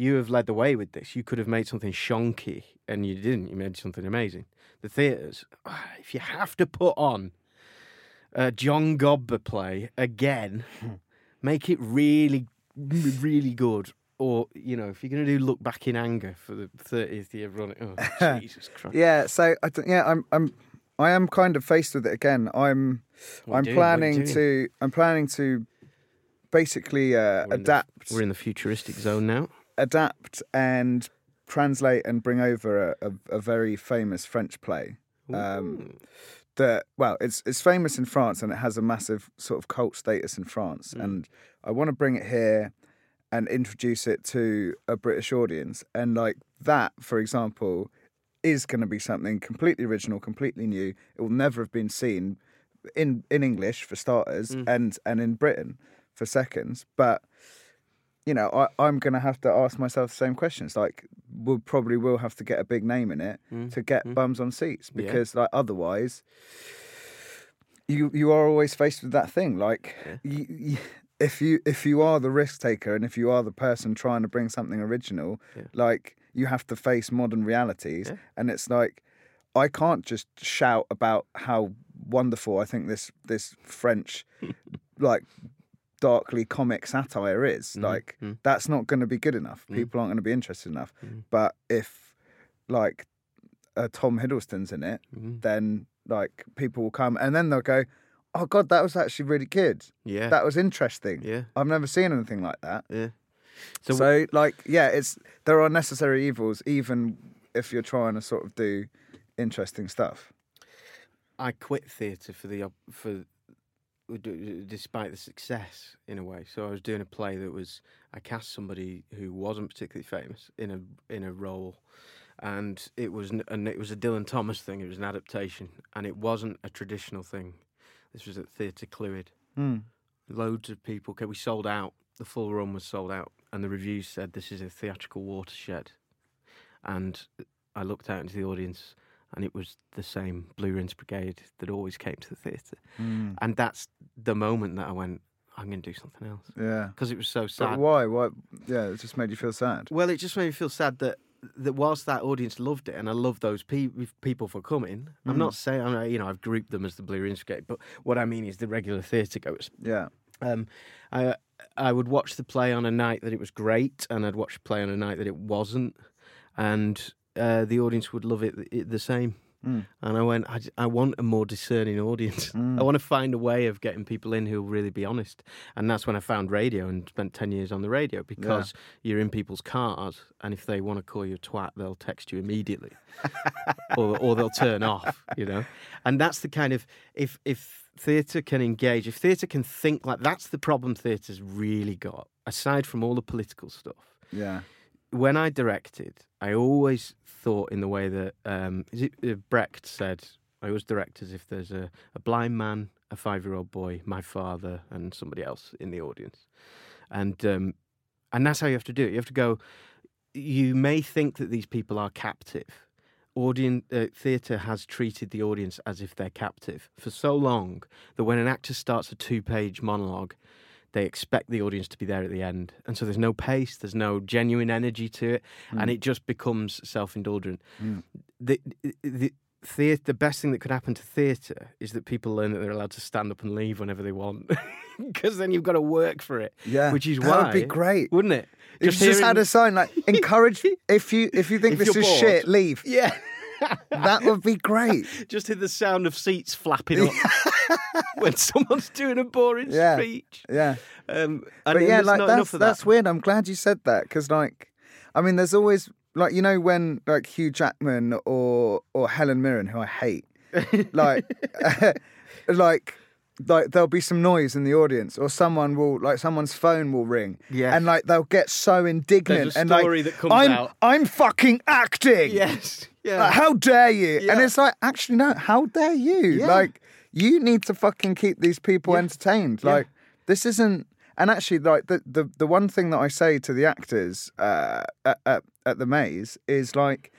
you have led the way with this. You could have made something shonky, and you didn't. You made something amazing. The theatres, if you have to put on a John Godber play again, make it really, really good. Or you know, if you're going to do "Look Back in Anger" for the thirtieth year running, oh Jesus Christ! Yeah, so I yeah, I'm I'm I am kind of faced with it again. I'm What I'm you doing? What are you planning to I'm planning to basically uh, We're in the- adapt We're in the futuristic zone now. Adapt and translate and bring over a, a, a very famous French play. Um, that well, it's it's famous in France and it has a massive sort of cult status in France, and I want to bring it here and introduce it to a British audience, and like that, for example, is going to be something completely original, completely new. It will never have been seen in in English for starters, and and in Britain for seconds, but you know, I, I'm going to have to ask myself the same questions. Like, we'll probably will have to get a big name in it mm, to get mm. bums on seats Yeah. because, like, otherwise, you you are always faced with that thing. Like, you, you, if you if you are the risk taker and if you are the person trying to bring something original, like you have to face modern realities, Yeah. and it's like. I can't just shout about how wonderful I think this this French like darkly comic satire is. Mm-hmm. Like mm. that's not going to be good enough. Mm. People aren't going to be interested enough. Mm. But if like uh, Tom Hiddleston's in it, mm-hmm. then like people will come and then they'll go, "Oh God, that was actually really good. Yeah. That was interesting. Yeah. I've never seen anything like that." Yeah. So, So, like, yeah, it's there are necessary evils even if you're trying to sort of do interesting stuff. I quit theatre for the for despite the success in a way. So I was doing a play that was I cast somebody who wasn't particularly famous in a in a role, and it was and it was a Dylan Thomas thing. It was an adaptation, and it wasn't a traditional thing. This was at Theatre Clwyd. Mm. Loads of people. Okay, we sold out. The full run was sold out, and the reviews said this is a theatrical watershed. And I looked out into the audience, and it was the same Blue Rinse Brigade that always came to the theatre. Mm. And that's the moment that I went, I'm going to do something else Yeah. because it was so But sad. why? Why? Yeah, it just made you feel sad. Well, it just made me feel sad that that whilst that audience loved it, and I love those pe- people for coming. I'm not saying I'm, you know I've grouped them as the Blue Rinse Brigade, but what I mean is the regular theatre goers. Yeah. Um, I I would watch the play on a night that it was great, and I'd watch the play on a night that it wasn't, and uh, the audience would love it, it the same. Mm. And I went, I want a more discerning audience. I want to find a way of getting people in who'll really be honest. And that's when I found radio and spent 10 years on the radio because you're in people's cars. And if they want to call you a twat, they'll text you immediately or, or they'll turn off, you know? And that's the kind of, if, if theatre can engage, if theatre can think like that's the problem theatre's really got, aside from all the political stuff Yeah. when I directed, I always thought in the way that um, is it, uh, Brecht said, I always direct as if there's a, a blind man, a five year old boy, my father, and somebody else in the audience. And, um, and that's how you have to do it. You have to go, you may think that these people are captive. Audience uh, theatre has treated the audience as if they're captive for so long that when an actor starts a two-page monologue, they expect the audience to be there at the end, and so there's no pace, there's no genuine energy to it, and mm. it just becomes self-indulgent. Mm. The, the theatre, the best thing that could happen to theatre is that people learn that they're allowed to stand up and leave whenever they want, because then you've got to work for it. Yeah. which is That why would be great. wouldn't it? If you just had a sign like encourage if you if you think If this is bored. shit, leave. yeah. That would be great. just hear the sound of seats flapping up when someone's doing a boring Yeah. speech. Yeah. Um, But yeah, like that's that's that. weird. I'm glad you said that because, like, I mean, there's always like you know when like Hugh Jackman or or Helen Mirren, who I hate, like, like. Like there'll be some noise in the audience, or someone will like someone's phone will ring, Yeah. and like they'll get so indignant and like that comes I'm out. I'm fucking acting. Yes. Yeah. Like, how dare you? And it's like, actually, no, how dare you? Yeah. Like, you need to fucking keep these people Yeah. entertained. Yeah. Like, this isn't. And actually, like the, the the one thing that I say to the actors uh, at, at at the maze is like,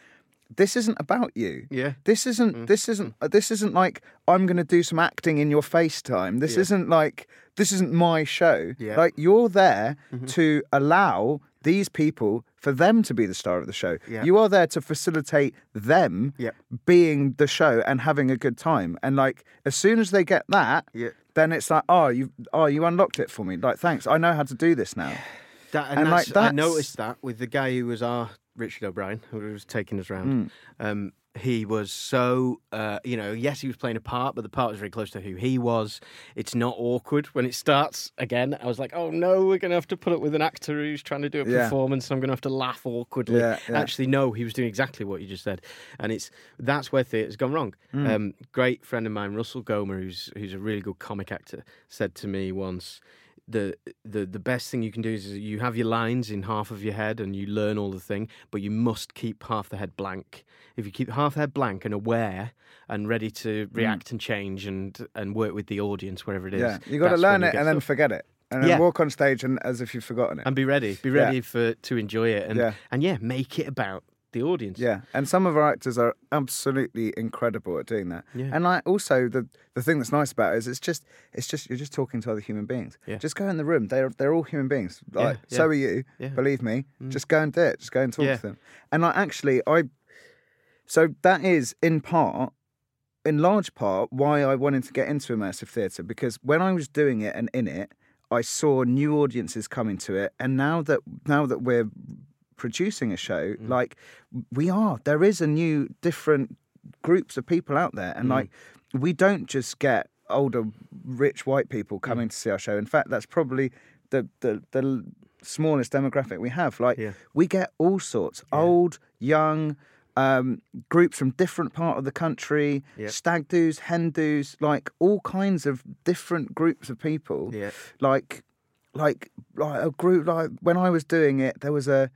this isn't about you. Yeah. This isn't. This isn't. uh, This isn't like I'm going to do some acting in your FaceTime. This Yeah. isn't like this isn't my show. Yeah. Like you're there to allow these people for them to be the star of the show. Yeah. You are there to facilitate them being the show and having a good time. And like as soon as they get that, Yeah. then it's like, oh, you oh you unlocked it for me. Like thanks, I know how to do this now. That, and And, like, that's, I noticed that with the guy who was our Richard O'Brien, who was taking us round. Hmm. Um, he was so, uh, you know, yes, he was playing a part, but the part was very close to who he was. It's not awkward when it starts again. I was like, oh no, we're going to have to put up with an actor who's trying to do a Yeah. performance. I'm going to have to laugh awkwardly. Yeah, yeah. Actually, no, he was doing exactly what you just said, and it's that's where theatre's gone wrong. Hmm. Um, great friend of mine, Russell Gomer, who's who's a really good comic actor, said to me once the the the best thing you can do is you have your lines in half of your head and you learn all the thing, but you must keep half the head blank. If you keep half the head blank and aware and ready to react and change and and work with the audience wherever it is, Mm. Yeah, you got to learn it and then forget it, and then Yeah. walk on stage and as if you've forgotten it. and be ready, be Yeah. ready for to enjoy it and Yeah. and yeah, make it about the audience. Yeah, and some of our actors are absolutely incredible at doing that. Yeah. And like also the the thing that's nice about it is it's just it's just you're just talking to other human beings. Yeah. Just go in the room. They're they're all human beings. Like yeah. so are you. Yeah. Mm. Believe me. Just go and do it. Just go and talk Yeah. to them. And like actually I so that is in part in large part why I wanted to get into immersive theatre because when I was doing it and in it, I saw new audiences coming to it, and now that now that we're producing a show, Mm. like we are, there is a new different groups of people out there, Mm. and like we don't just get older rich white people Mm. coming to see our show. In fact, that's probably the the the smallest demographic we have. Like Yeah. we get all sorts, old, young, um, groups from different part of the country, Yeah. stag do's, hen do's, like all kinds of different groups of people. Yeah. Like, like, like a group. Like when I was doing it, there was a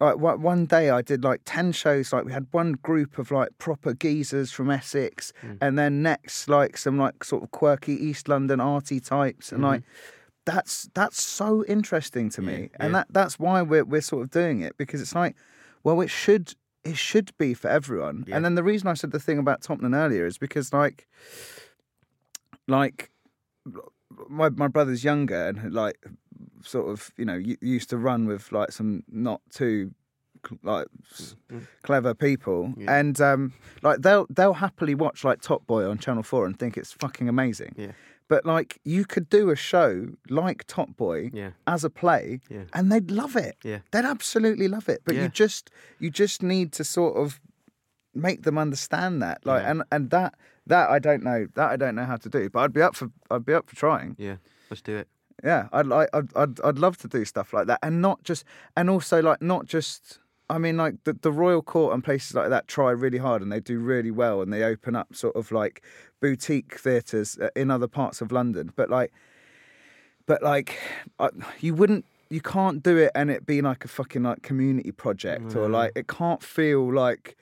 like one one day I did like ten shows. Like we had one group of like proper geezers from Essex, hmm. and then next like some like sort of quirky East London arty types, and like mm-hmm. that's that's so interesting to me, and yeah. that that's why we're we're sort of doing it because it's like, well, it should it should be for everyone. Yeah. And then the reason I said the thing about Topman earlier is because like, like my my brother's younger and like sort of you know used to run with like some not too like s- clever people Yeah. and um like they'll they'll happily watch like Top Boy on Channel 4 and think it's fucking amazing. Yeah. But like you could do a show like Top Boy Yeah. as a play Yeah. and they'd love it. Yeah. They'd absolutely love it. But you just you just need to sort of make them understand that. Like and and that that I don't know that I don't know how to do. But I'd be up for I'd be up for trying. Yeah. Let's do it. Yeah, I'd like I'd, I'd I'd love to do stuff like that, and not just and also like not just. I mean, like the the Royal Court and places like that try really hard, and they do really well, and they open up sort of like boutique theatres uh, in other parts of London. But like, but like, I, you wouldn't. You can't do it and it be like a fucking like community project or like it can't feel like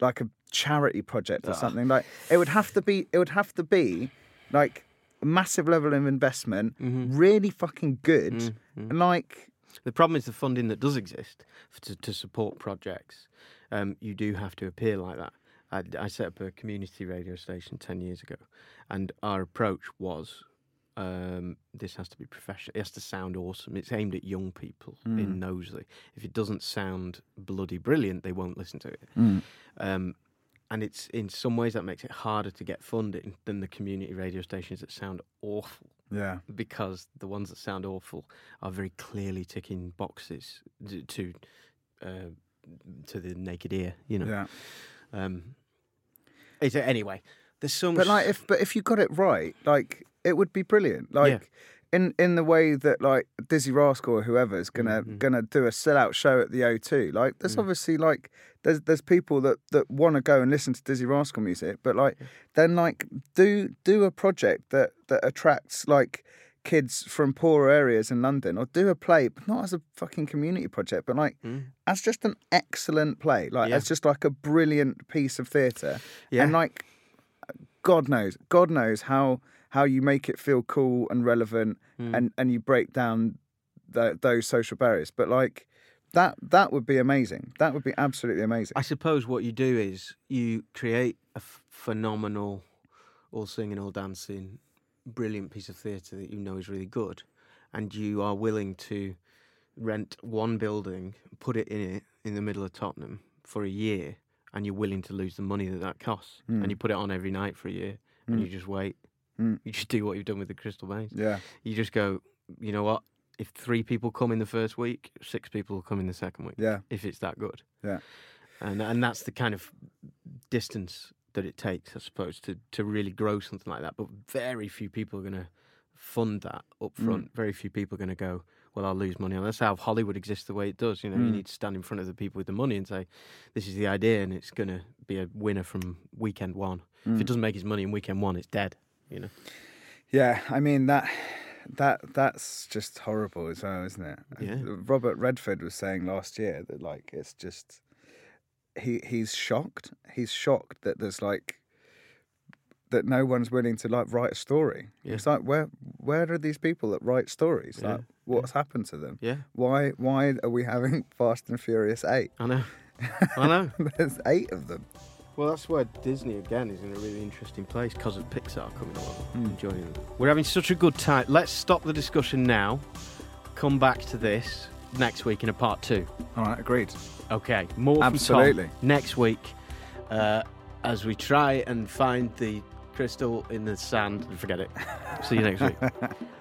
like a charity project or something. Like it would have to be. It would have to be like a massive level of investment, really fucking good, and like The problem is the funding that does exist to, to support projects. Um, you do have to appear like that. I, I set up a community radio station 10 years ago, and our approach was um, this has to be professional. It has to sound awesome. It's aimed at young people in Knowsley. If it doesn't sound bloody brilliant, they won't listen to it. Um, and it's in some ways that makes it harder to get funding than the community radio stations that sound awful yeah, because the ones that sound awful are very clearly ticking boxes to uh, to the naked ear, you know. yeah. Um, it's, anyway, there's so much. But like if but if you got it right, like it would be brilliant. Like in in the way that like Dizzee Rascal or whoever's gonna Mm-hmm. gonna do a sellout show at the O2. Like Mm. there's obviously like there's there's people that that want to go and listen to Dizzee Rascal music, but like then like do do a project that that attracts like kids from poorer areas in London or do a play but not as a fucking community project but like as just an excellent play like Mm. Yeah. as just like a brilliant piece of theatre Yeah. and like God knows, God knows how how you make it feel cool and relevant, Hmm. and and you break down the, those social barriers. But like that, that would be amazing. That would be absolutely amazing. I suppose what you do is you create a f- phenomenal, all singing, all dancing, brilliant piece of theatre that you know is really good, and you are willing to rent one building, put it in it in the middle of Tottenham for a year, and you're willing to lose the money that that costs, and you put it on every night for a year, and you just wait. Mm. You just do what you've done with the Crystal Maze. Yeah, You just go, you know what? If three people come in the first week, six people will come in the second week. yeah, If it's that good yeah, and and that's the kind of distance that it takes, I suppose, to to really grow something like that. But very few people are going to fund that up front. Mm. Very few people are going to go. Well, I'll lose money on that's how Hollywood exists the way it does. You know, you mm. need to stand in front of the people with the money and say, "This is the idea," and it's going to be a winner from weekend one. If it mm. doesn't make his money in weekend one, it's dead. You know. yeah. I mean that. That that's just horrible as well, isn't it? Yeah. Robert Redford was saying last year that like it's just he he's shocked. He's shocked that there's like that no one's willing to like write a story. Yeah. It's like where where are these people that write stories? Yeah. Like what's happened to them? Yeah, Why why are we having Fast and Furious eight? I know. I know. There's eight of them. Well, that's where Disney again is in a really interesting place because of Pixar coming along and joining them. We're having such a good time. Let's stop the discussion now. Come back to this next week in a part two. All right, agreed. Okay, more from Tom Absolutely. next week uh, as we try and find the crystal in the sand. Forget it. See you next week.